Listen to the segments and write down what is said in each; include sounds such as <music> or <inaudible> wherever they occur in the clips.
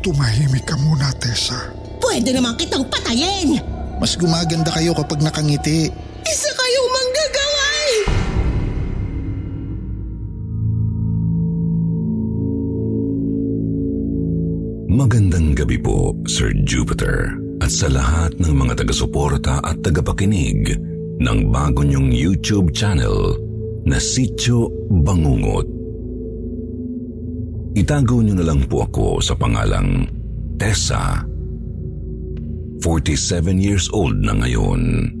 Tumahimik ka muna, Tessa. Pwede naman kitang patayin! Mas gumaganda kayo kapag nakangiti. Isa kayong manggagaway! Magandang gabi po, Sir Jupiter, at sa lahat ng mga taga-suporta at tagapakinig ng bago niyong YouTube channel na Sityo Bangungot. Itago niyo na lang po ako sa pangalang Tessa. 47 years old na ngayon.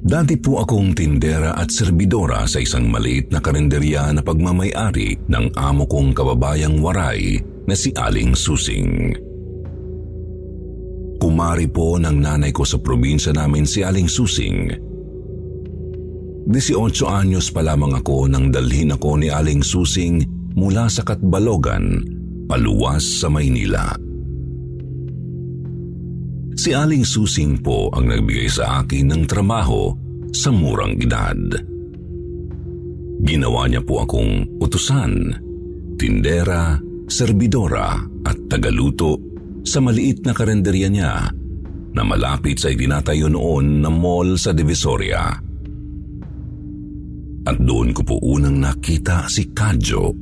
Dati po akong tindera at serbidora sa isang maliit na karinderya na pagmamayari ng amo kong kababayang waray na si Aling Susing. Kumari po ng nanay ko sa probinsya namin si Aling Susing. 18 anyos pa lamang ako nang dalhin ako ni Aling Susing mula sa Katbalogan, paluwas sa Maynila. Si Aling Susing po ang nagbigay sa akin ng trabaho sa murang edad. Ginawa niya po akong utusan, tindera, serbidora at tagaluto sa maliit na karenderya niya na malapit sa itinatayo noon na mall sa Divisoria. At doon ko po unang nakita si Kadjo,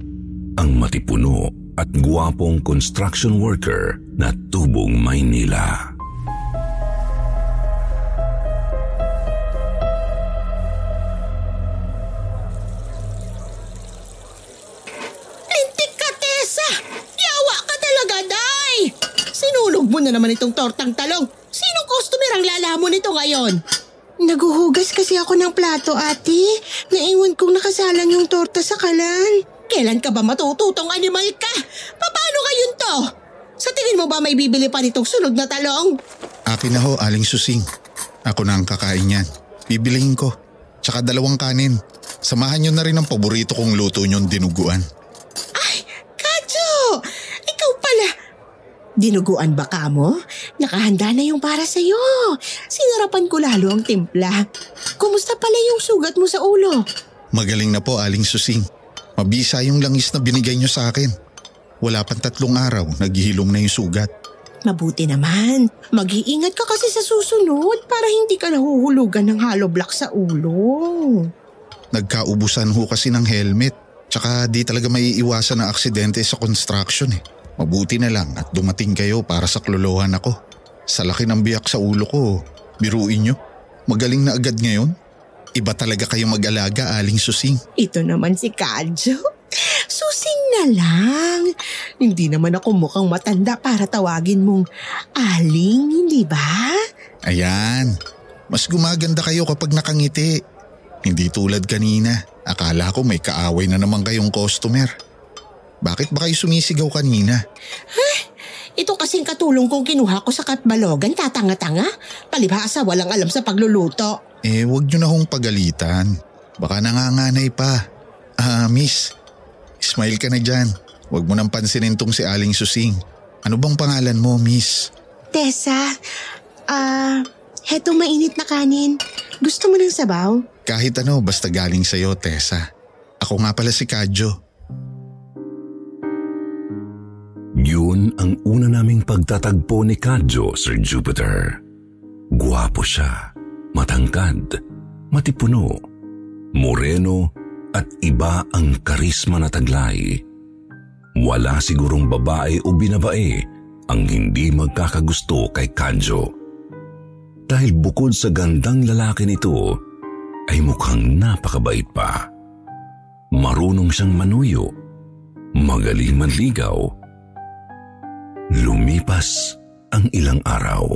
ang matipuno at guwapong construction worker na tubong Maynila. Lintik ka, Tessa! Yawa ka talaga, Day! Sinulog mo na naman itong tortang talong. Sinong customer ang lalamon nito ngayon? Naguhugas kasi ako ng plato, ate. Naiwan kong nakasalang yung torta sa kalan. Kailan ka ba matututong animal ka? Paano ngayon to? Sa tingin mo ba may bibili pa nitong sunog na talong? Akin na ho, Aling Susing. Ako na ang kakain yan. Bibilihin ko. Tsaka dalawang kanin. Samahan nyo na rin ang paborito kong luto nyong dinuguan. Ay, Kadyo! Ikaw pala. Dinuguan ba ka mo? Nakahanda na yung para sa'yo. Sinarapan ko lalo ang timpla. Kumusta pala yung sugat mo sa ulo? Magaling na po, Aling Susing. Mabisa yung langis na binigay nyo sa akin. Wala pang tatlong araw, naghihilom na yung sugat. Mabuti naman. Mag-iingat ka kasi sa susunod para hindi ka nahuhulugan ng hollow block sa ulo. Nagkaubusan ho kasi ng helmet. Tsaka di talaga may iwasan na aksidente sa construction eh. Mabuti na lang at dumating kayo para sa klolohan ako. Sa laki ng biyak sa ulo ko, biruin nyo. Magaling na agad ngayon. Iba talaga kayo mag-alaga, Aling Susing. Ito naman si Kadjo. Susing na lang. Hindi naman ako mukhang matanda para tawagin mong aling, hindi ba? Ayan, mas gumaganda kayo kapag nakangiti. Hindi tulad kanina. Akala ko may kaaway na naman kayong customer. Bakit ba kayo sumisigaw kanina? Ito kasing katulong kong kinuha ko sa Katbalogan, tatanga-tanga. Palibhasa, walang alam sa pagluluto. Eh, wag nyo na hong pagalitan. Baka nanganganay pa. Ah, miss. Smile ka na dyan. Huwag mo nang pansinin tong si Aling Susing. Ano bang pangalan mo, miss? Tessa, ah, heto mainit na kanin. Gusto mo ng sabaw? Kahit ano, basta galing sa'yo, Tessa. Ako nga pala si Kadjo. Yun ang una naming pagtatagpo ni Kadjo, Sir Jupiter. Guwapo siya, matangkad, matipuno, moreno at iba ang karisma na taglay. Wala sigurong babae o binabae ang hindi magkakagusto kay Kadjo. Dahil bukod sa gandang lalaki nito, ay mukhang napakabait pa. Marunong siyang manuyo, magaling manligaw, Lumipas ang ilang araw.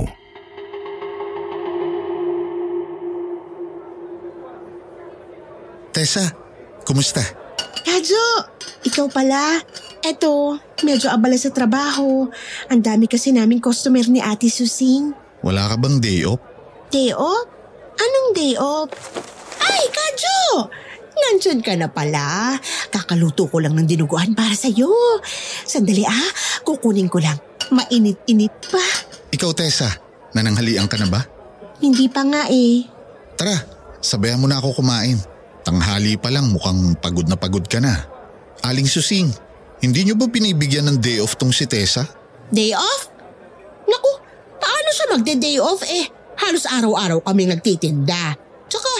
Tessa, kumusta? Kadyo, ikaw pala. Eto, medyo abala sa trabaho. Ang dami kasi namin customer ni Ate Susing. Wala ka bang day off? Day off? Anong day off? Ay, Kadyo! Nandyan ka na pala. Kakaluto ko lang ng dinuguan para sa'yo. Sandali ah, kukunin ko lang. Mainit-init pa. Ikaw, Tessa, nananghalian ka na ba? Hindi pa nga eh. Tara, sabayan mo na ako kumain. Tanghali pa lang mukhang pagod na pagod ka na. Aling Susing, hindi niyo ba binibigyan ng day off tong si Tessa? Day off? Naku, paano siya magde-day off eh? Halos araw-araw kami nagtitinda. Tsaka,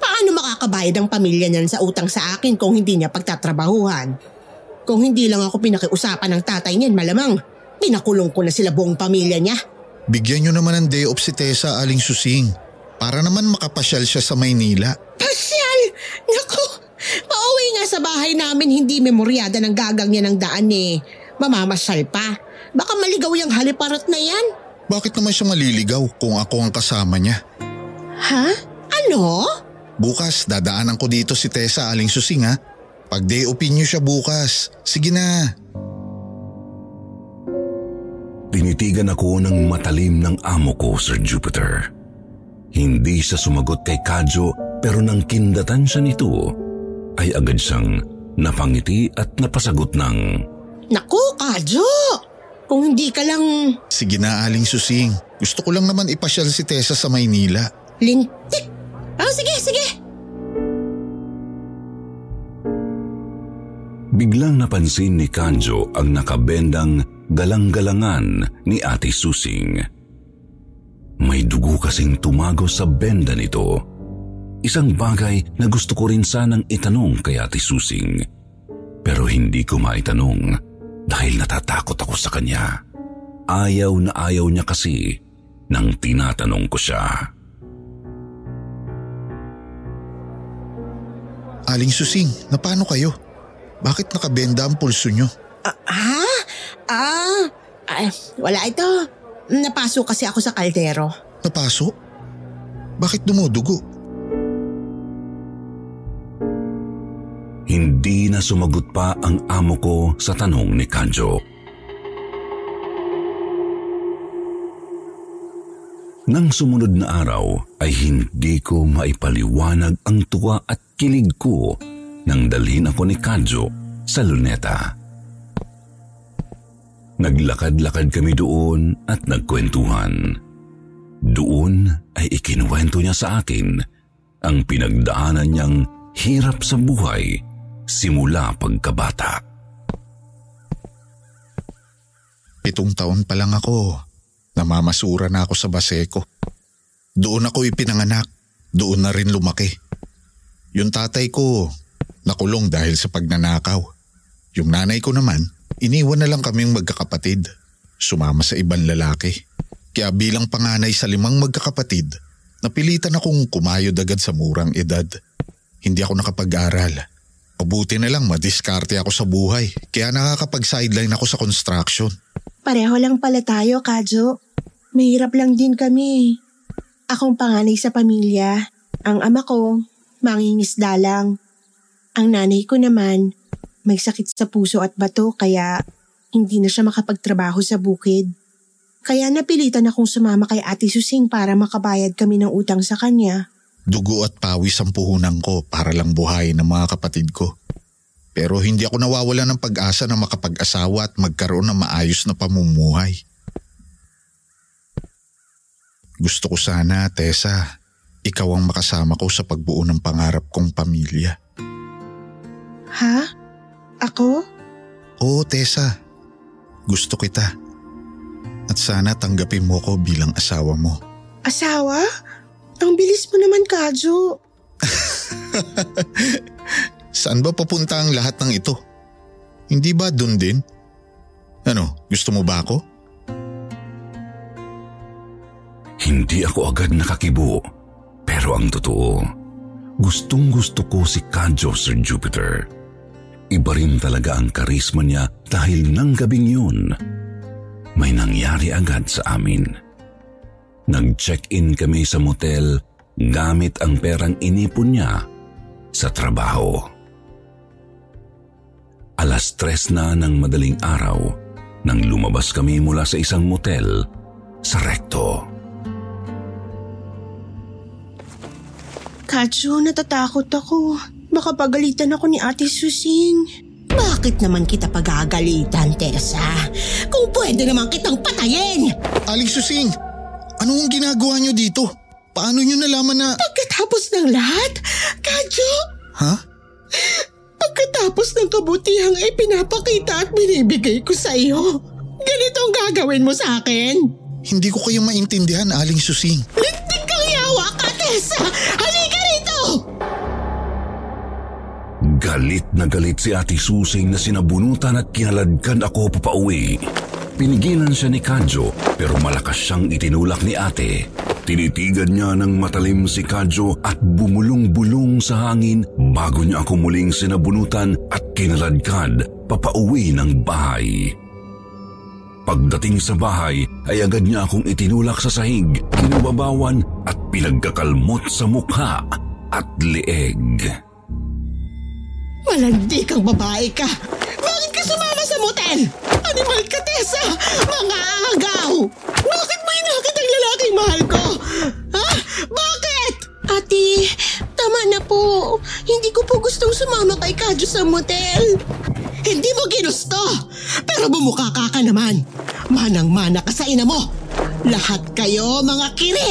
paano makakabayad ang pamilya niyan sa utang sa akin kung hindi niya pagtatrabahuhan? Kung hindi lang ako pinakiusapan ng tatay niyan, malamang pinakulong ko na sila buong pamilya niya. Bigyan niyo naman ng day off si Tessa, Aling Susing. Para naman makapasyal siya sa Maynila. <laughs> Naku, pauwi nga sa bahay namin hindi memoryada ng gagang niya ng daan eh. Mamamasyal pa. Baka maligaw yung haliparot na yan. Bakit naman siya maliligaw kung ako ang kasama niya? Ha? Ano? Bukas, dadaanan ko dito si Tessa, Aling Susing ha. Pag day niyo siya bukas. Sige na. Tinitigan ako ng matalim ng amo ko, Sir Jupiter. Hindi siya sumagot kay Kadyo pero nang kindatan siya nito, ay agad siyang napangiti at napasagot ng, Naku, Kadyo! Kung hindi ka lang Sige na, Aling Susing. Gusto ko lang naman ipasyal si Tessa sa Maynila. lintik. Oh, sige, sige. Biglang napansin ni Kanjo ang nakabendang galang-galangan ni Ate Susing. May dugo kasing tumago sa benda nito. Isang bagay na gusto ko rin sanang itanong kay Ate Susing. Pero hindi ko maitanong dahil natatakot ako sa kanya. Ayaw na ayaw niya kasi nang tinatanong ko siya. Aling Susing, na paano kayo? Bakit nakabenda ang pulso nyo? Ha? Ah, ay, wala ito. Napasok kasi ako sa kaldero. Napaso? Bakit dumudugo? Hindi na sumagot pa ang amo ko sa tanong ni Kanjo. Nang sumunod na araw ay hindi ko maipaliwanag ang tuwa at kilig ko nang dalhin ako ni Kanjo sa luneta. Naglakad-lakad kami doon at nagkwentuhan. Doon ay ikinuwento niya sa akin ang pinagdaanan niyang hirap sa buhay simula pagkabata. Pitong taon pa lang ako. Namamasura na ako sa Baseco. Doon ako ipinanganak. Doon na rin lumaki. Yung tatay ko, nakulong dahil sa pagnanakaw. Yung nanay ko naman, iniwan na lang kaming magkakapatid. Sumama sa ibang lalaki. Kaya bilang panganay sa limang magkakapatid, napilitan akong kumayod agad sa murang edad. Hindi ako nakapag-aral. Mabuti na lang madiskarte ako sa buhay, kaya nakakapag-sideline ako sa construction. Pareho lang pala tayo, Kadyo. Mahirap lang din kami. Akong panganay sa pamilya. Ang ama ko, mangingisda lang. Ang nanay ko naman, may sakit sa puso at bato kaya hindi na siya makapagtrabaho sa bukid. Kaya napilitan akong sumama kay Ate Susing para makabayad kami ng utang sa kanya. Dugo at pawis ang puhunan ko para lang buhayin ng mga kapatid ko. Pero hindi ako nawawala ng pag-asa na makapag-asawa at magkaroon ng maayos na pamumuhay. Gusto ko sana, Tessa, ikaw ang makasama ko sa pagbuo ng pangarap kong pamilya. Ha? Ako? Oo, Tessa. Gusto kita. At sana tanggapin mo ko bilang asawa mo. Asawa? Ang bilis mo naman, Kadyo. <laughs> Saan ba papunta ang lahat ng ito? Hindi ba dun din? Ano, gusto mo ba ako? Hindi ako agad nakakibo. Pero ang totoo, gustong gusto ko si Kadjo Sir Jupiter. Iba rin talaga ang karisma niya dahil nang gabing yun, may nangyari agad sa amin. Nag-check-in kami sa motel gamit ang perang inipon niya sa trabaho. Alas tres na ng madaling araw nang lumabas kami mula sa isang motel sa Recto. Katso, natatakot ako. Pagalitan ako ni Ate Susing. Bakit naman kita pagagalitan, Tessa? Kung pwede naman kitang patayin! Aling Susing, ano ang ginagawa niyo dito? Paano niyo nalaman na... Pagkatapos ng lahat, Kadyo, Ha? pagkatapos ng kabutihang ipinapakita at binibigay ko sa iyo, ganito ang gagawin mo sa akin? Hindi ko kayo maintindihan, Aling Susing. Lintik kang yawa ka, Tessa! Galit na galit si Ate Susing na sinabunutan at kinaladkan ako papauwi. Pinigilan siya ni Kadjo pero malakas siyang itinulak ni ate. Tinitigan niya ng matalim si Kadjo at bumulong-bulong sa hangin bago niya ako muling sinabunutan at kinaladkad papauwi ng bahay. Pagdating sa bahay ay agad niya akong itinulak sa sahig, kinubabawan at pinagkakalmot sa mukha at leeg. Malandi kang babae ka! Bakit ka sumama sa motel? Animal ka, Tessa! Mga agaw! Bakit mo inakit ang lalaking mahal ko? Ha? Bakit? Ate, tama na po. Hindi ko po gustong sumama kay Kadyo sa motel. Hindi mo ginusto! Pero bumukaka ka naman! Manang-mana ka sa ina mo! Lahat kayo mga kiri!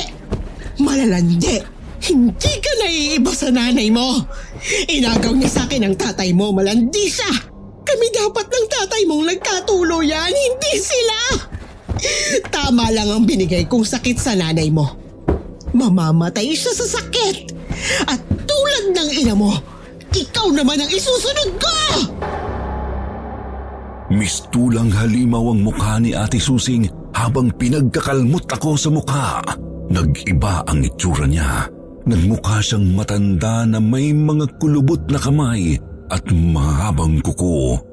Malalandi! Hindi ka naiiba sa nanay mo! Inagaw niya sa akin ang tatay mo, malandi siya! Kami dapat ng tatay mong nagkatuluyan, hindi sila! Tama lang ang binigay kong sakit sa nanay mo. Mamamatay siya sa sakit! At tulad ng ina mo, ikaw naman ang isusunod ko! Mistulang halimaw ang mukha ni Ate Susing habang pinagkakalmot ako sa mukha. Nag-iba ang itsura niya. Nagmukha siyang matanda na may mga kulubot na kamay at mahabang kuko.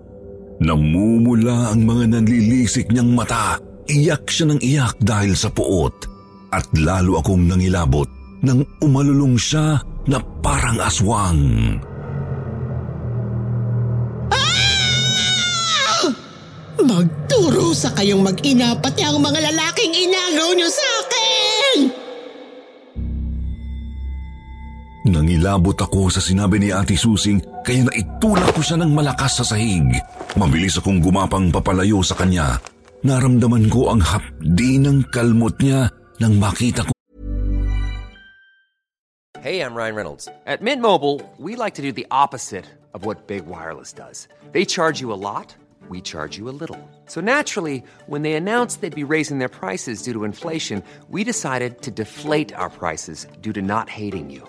Namumula ang mga nanlilisik niyang mata. Iyak siya ng iyak dahil sa puot. At lalo akong nangilabot nang umalulong siya na parang aswang. Magturo sa kayong mag-ina pati ang mga lalaking inagaw niyo sa akin! Nangilabot ako sa sinabi ni Ate Susing kaya naitulak ko siya ng malakas sa sahig. Mabilis akong gumapang papalayo sa kanya. Naramdaman ko ang hapdi ng kalmot niya nang makita ko Hey, I'm Ryan Reynolds. At Mint Mobile, we like to do the opposite of what Big Wireless does. They charge you a lot, we charge you a little. So naturally, when they announced they'd be raising their prices due to inflation, we decided to deflate our prices due to not hating you.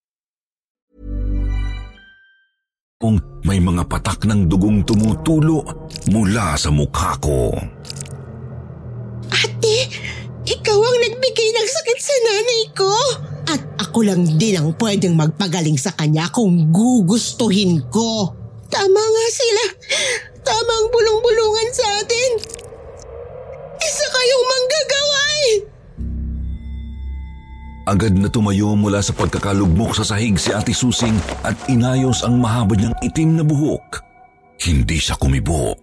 Kung may mga patak ng dugong tumutulo mula sa mukha ko. Ate, ikaw ang nagbigay ng sakit sa nanay ko. At ako lang din ang pwedeng magpagaling sa kanya kung gugustuhin ko. Tama nga sila. Tama ang bulong-bulungan sa Agad na tumayo mula sa pagkakalugmok sa sahig si Ate Susing at inayos ang mahaba niyang itim na buhok. Hindi siya kumibo.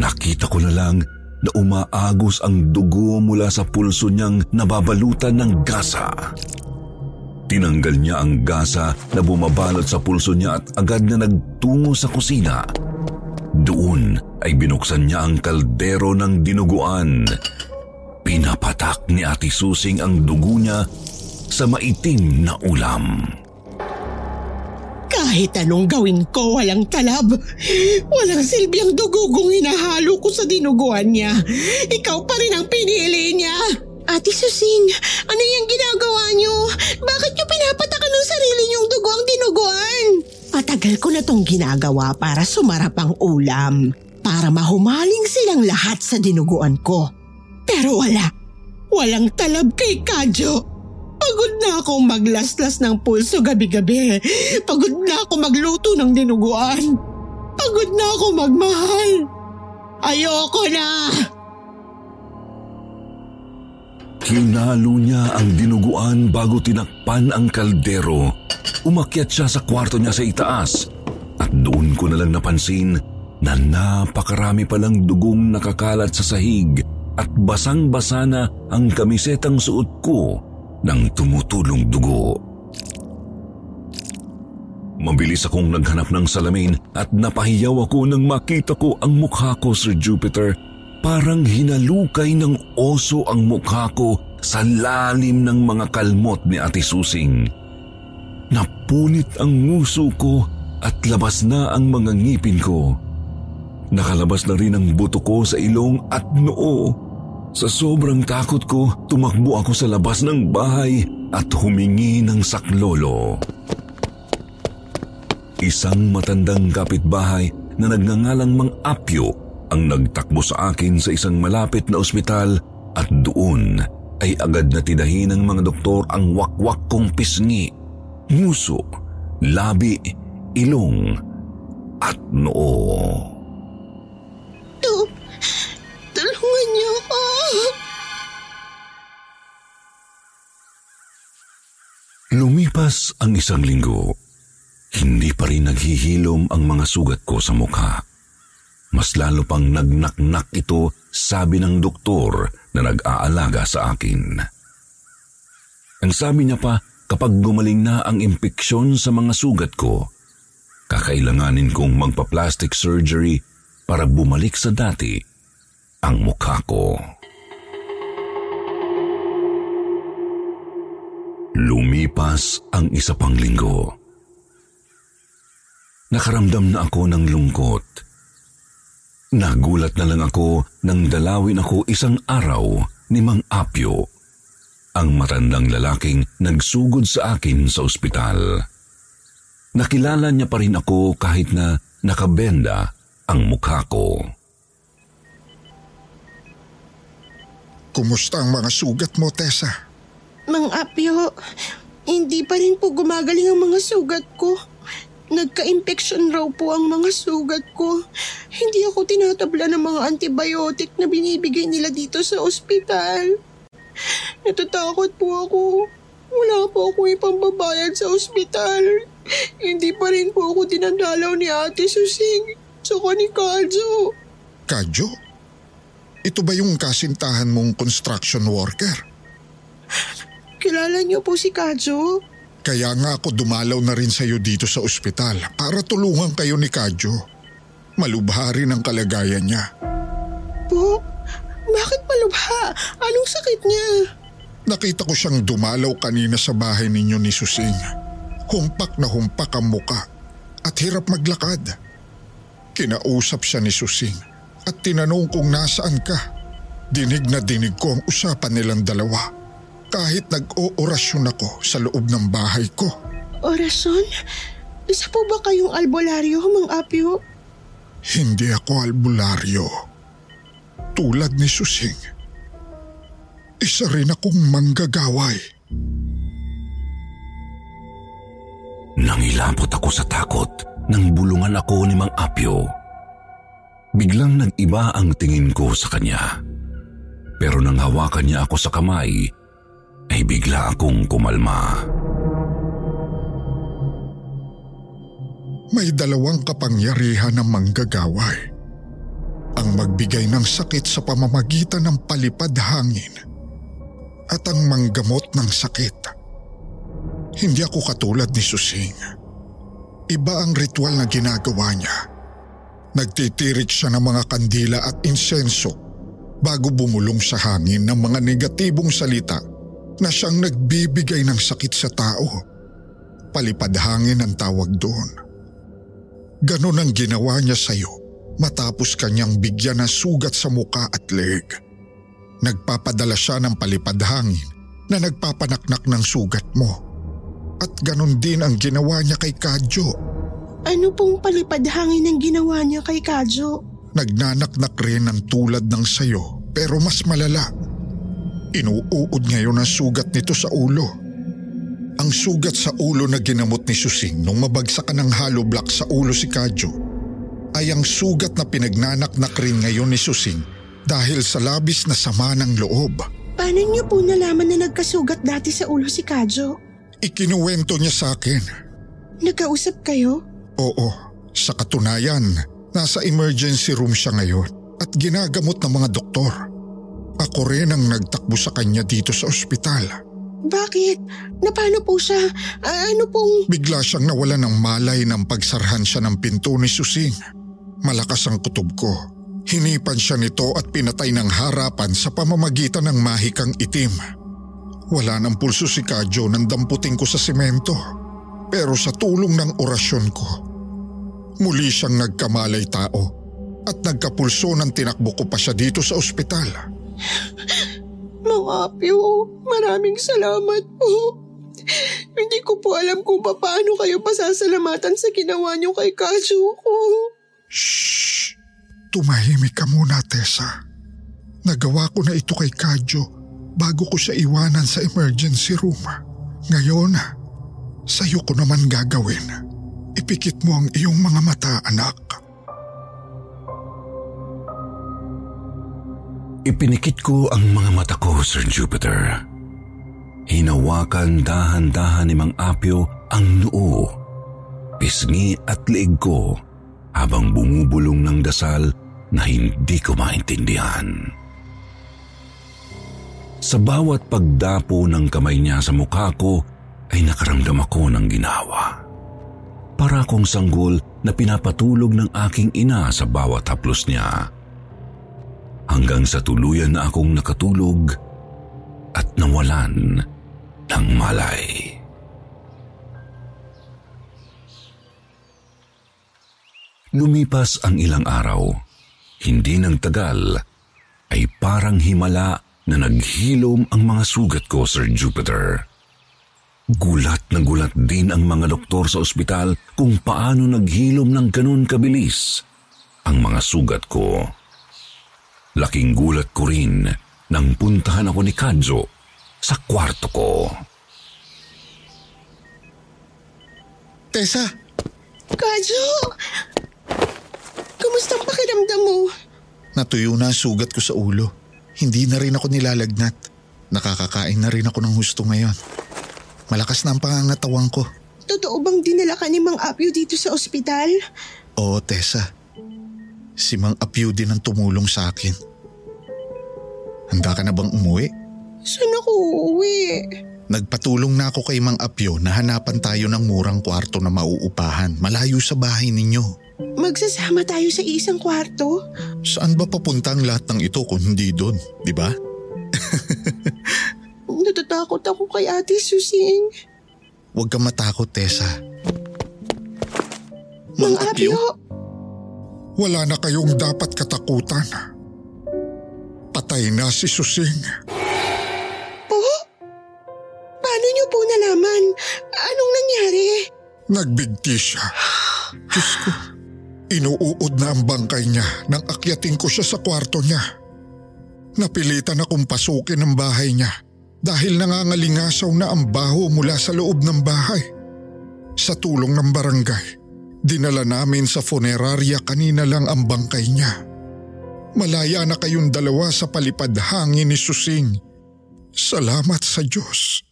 Nakita ko na lang na umaagos ang dugo mula sa pulso niyang nababalutan ng gasa. Tinanggal niya ang gasa na bumabalot sa pulso niya at agad na nagtungo sa kusina. Doon ay binuksan niya ang kaldero ng dinuguan. Pinapatak ni Ate Susing ang dugo niya sa maitim na ulam. Kahit anong gawin ko, walang talab. Walang silbi ang dugo kung hinahalo ko sa dinuguan niya. Ikaw pa rin ang pinili niya. Ate Susing, ano yung ginagawa niyo? Bakit niyo pinapatakan ng sarili niyong dugo ang dinuguan? Matagal ko na tong ginagawa para sumarap ang ulam. Para mahumaling silang lahat sa dinuguan ko. Pero wala. Walang talab kay Kadyo. Pagod na akong maglaslas ng pulso gabi-gabi. Pagod na ako magluto ng dinuguan. Pagod na ako magmahal. Ayoko na! Hinalo niya ang dinuguan bago tinakpan ang kaldero. Umakyat siya sa kwarto niya sa itaas at doon ko na lang napansin na napakarami palang dugong nakakalat sa sahig at basang-basa na ang kamisetang suot ko ng tumutulong dugo. Mabilis akong naghanap ng salamin at napahiyaw ako nang makita ko ang mukha ko, Sir Jupiter. Parang hinalukay ng oso ang mukha ko sa lalim ng mga kalmot ni Ate Susing. Napunit ang nguso ko at labas na ang mga ngipin ko. Nakalabas na rin ang buto ko sa ilong at noo. Sa sobrang takot ko, tumakbo ako sa labas ng bahay at humingi ng saklolo. Isang matandang kapitbahay na nagngangalang Mang Apyo ang nagtakbo sa akin sa isang malapit na ospital at doon ay agad na tidahin ng mga doktor ang wakwak kong pisngi, nguso, labi, ilong at noo. Tu- tulungan niyo ako. Lumipas ang isang linggo. Hindi pa rin naghihilom ang mga sugat ko sa mukha. Mas lalo pang nagnaknak ito, sabi ng doktor na nag-aalaga sa akin. Ang sabi niya pa, kapag gumaling na ang impeksyon sa mga sugat ko, kakailanganin kong magpa-plastic surgery para bumalik sa dati ang mukha ko. Lumipas ang isa pang linggo. Nakaramdam na ako ng lungkot. Nagulat na lang ako nang dalawin ako isang araw ni Mang Apyo, ang matandang lalaking nagsugod sa akin sa ospital. Nakilala niya pa rin ako kahit na nakabenda ang mukha ko. Kumusta ang mga sugat mo, Tessa? Mang Apyo, hindi pa rin po gumagaling ang mga sugat ko. Nagka-infection raw po ang mga sugat ko. Hindi ako tinatabla ng mga antibiotic na binibigay nila dito sa ospital. Natatakot po ako. Wala po ako ipambabayad sa ospital. Hindi pa rin po ako dinadalaw ni Ate Susing. Saka ni Kadyo. Kadyo? Ito ba yung kasintahan mong construction worker? Kilala niyo po si Kadyo? Kaya nga ako dumalaw na rin sa'yo dito sa ospital para tulungan kayo ni Kadyo. Malubha rin ang kalagayan niya. Po? Bakit malubha? Anong sakit niya? Nakita ko siyang dumalaw kanina sa bahay ninyo ni Susing. Humpak na humpak ang muka at hirap maglakad. Kinausap siya ni Susing at tinanong kung nasaan ka. Dinig na dinig ko ang usapan nilang dalawa. Kahit nag-oorasyon ako sa loob ng bahay ko. Orason? Isa po ba kayong albularyo, Mang Apyo? Hindi ako albularyo. Tulad ni Susing. Isa rin akong manggagaway. Nangilapot ako sa takot nang bulungan ako ni Mang Apyo. Biglang nag-iba ang tingin ko sa kanya. Pero nang hawakan niya ako sa kamay, ay bigla akong kumalma. May dalawang kapangyarihan ng manggagaway. Ang magbigay ng sakit sa pamamagitan ng palipad hangin at ang manggamot ng sakit. Hindi ako katulad ni Susing. Iba ang ritual na ginagawa niya. Nagtitirik siya ng mga kandila at insenso bago bumulong sa hangin ng mga negatibong salita na siyang nagbibigay ng sakit sa tao. Palipad hangin ang tawag doon. Ganon ang ginawa niya sa'yo matapos kanyang bigyan ng sugat sa muka at leeg. Nagpapadala siya ng palipad hangin na nagpapanaknak ng sugat mo. At ganon din ang ginawa niya kay Kadyo. Ano pong palipad hangin ang ginawa niya kay Kadyo? Nagnanaknak rin ng tulad ng sayo pero mas malala. Inuuod ngayon ang sugat nito sa ulo. Ang sugat sa ulo na ginamot ni Susing nung mabagsakan ng hollow block sa ulo si Kadyo ay ang sugat na pinagnanaknak rin ngayon ni Susing dahil sa labis na sama ng loob. Paano niyo po nalaman na nagkasugat dati sa ulo si Kadyo? Ikinuwento niya sa akin. Nagkausap kayo? Oo, sa katunayan, nasa emergency room siya ngayon at ginagamot ng mga doktor. Ako rin ang nagtakbo sa kanya dito sa ospital. Bakit? Napano po siya? A- ano pong... Bigla siyang nawala ng malay nang pagsarhan siya ng pinto ni Susing. Malakas ang kutob ko. Hinipan siya nito at pinatay ng harapan sa pamamagitan ng mahikang itim. Wala ng pulso si Kadyo nang damputin ko sa simento. Pero sa tulong ng orasyon ko, muli siyang nagkamalay tao at nagkapulso nang tinakbo ko pa siya dito sa ospital. Mga apyo, maraming salamat po. Hindi ko po alam kung paano kayo pasasalamatan sa ginawa niyo kay Kadyo ko. Shh! Tumahimik ka muna, Tessa. Nagawa ko na ito kay Kadyo bago ko siya iwanan sa emergency room. Ngayon, sa'yo ko naman gagawin. Ipikit mo ang iyong mga mata, anak. Ipinikit ko ang mga mata ko, Sir Jupiter. Hinawakan dahan-dahan ni Mang Apio ang noo, pisngi at leeg ko habang bumubulong ng dasal na hindi ko maintindihan. Sa bawat pagdapo ng kamay niya sa mukha ko ay nakaramdam ako ng ginawa. Para akong sanggol na pinapatulog ng aking ina sa bawat haplos niya. Hanggang sa tuluyan na akong nakatulog at nawalan ng malay. Lumipas ang ilang araw. Hindi nang tagal ay parang himala na naghilom ang mga sugat ko, Sir Jupiter. Gulat na gulat din ang mga doktor sa ospital kung paano naghilom ng ganun kabilis ang mga sugat ko. Laking gulat ko rin nang puntahan ako ni Kadzo sa kwarto ko. Tessa, Kadyo! Kumusta ang pakiramdam mo? natuyo na ang sugat ko sa ulo. Hindi na rin ako nilalagnat. Nakakakain na rin ako ng husto ngayon. Malakas na ang pangangatawan ko. Totoo bang dinala ka ni Mang Apyo dito sa ospital? Oo, Tessa. Si Mang Apyo din ang tumulong sa akin. Handa ka na bang umuwi? Saan ako uuwi? Nagpatulong na ako kay Mang Apyo na hanapan tayo ng murang kwarto na mauupahan malayo sa bahay ninyo. Magsasama tayo sa isang kwarto? Saan ba papunta ang lahat ng ito kung hindi doon, di ba? <laughs> Natatakot ako kay Ate Susing. Huwag kang matakot, Tessa. Mang Apyo? Wala na kayong dapat katakutan. Patay na si Susing. Po? Paano niyo po nalaman? Anong nangyari? Nagbigti siya. Diyos ko, inuuod na ang bangkay niya nang akyatin ko siya sa kwarto niya. Napilitan akong pasukin ang bahay niya dahil nangangalingasaw na ang baho mula sa loob ng bahay. Sa tulong ng barangay, dinala namin sa funeraria kanina lang ang bangkay niya. Malaya na kayong dalawa sa palipad hangin ni Susing. Salamat sa Diyos.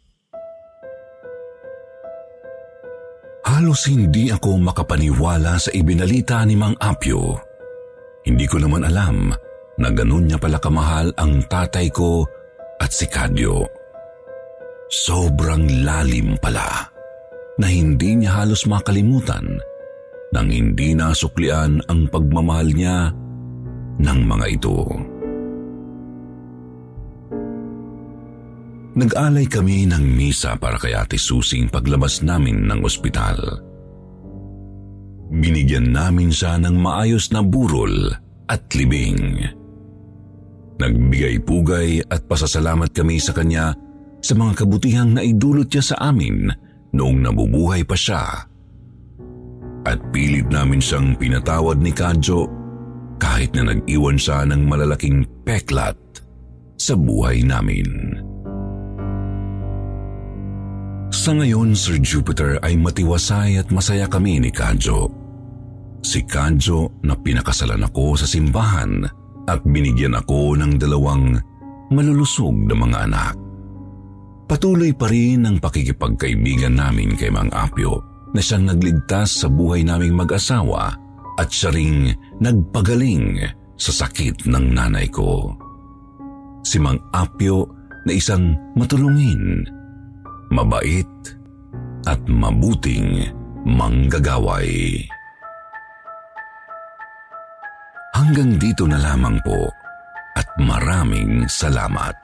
Halos hindi ako makapaniwala sa ibinalita ni Mang Apyo. Hindi ko naman alam na ganun niya pala kamahal ang tatay ko at si Kadyo. Sobrang lalim pala na hindi niya halos makalimutan nang hindi nasuklian ang pagmamahal niya ng mga ito. Nag-alay kami ng misa para kay Ate Susing paglabas namin ng ospital. binigyan namin siya ng maayos na burol at libing. Nagbigay pugay at pasasalamat kami sa kanya sa mga kabutihang naidulot niya sa amin noong nabubuhay pa siya. At pilit namin siyang pinatawad ni Kadjo kahit na nag-iwan siya ng malalaking peklat sa buhay namin. Sa ngayon, Sir Jupiter ay matiwasay at masaya kami ni Kadjo. Si Kadjo na pinakasalan ako sa simbahan at binigyan ako ng dalawang malulusog na mga anak. Patuloy pa rin ang pakikipagkaibigan namin kay Mang Apyo na siyang nagligtas sa buhay naming mag-asawa at siya ring nagpagaling sa sakit ng nanay ko. Si Mang Apyo na isang matulungin, mabait at mabuting manggagaway. Hanggang dito na lamang po at maraming salamat.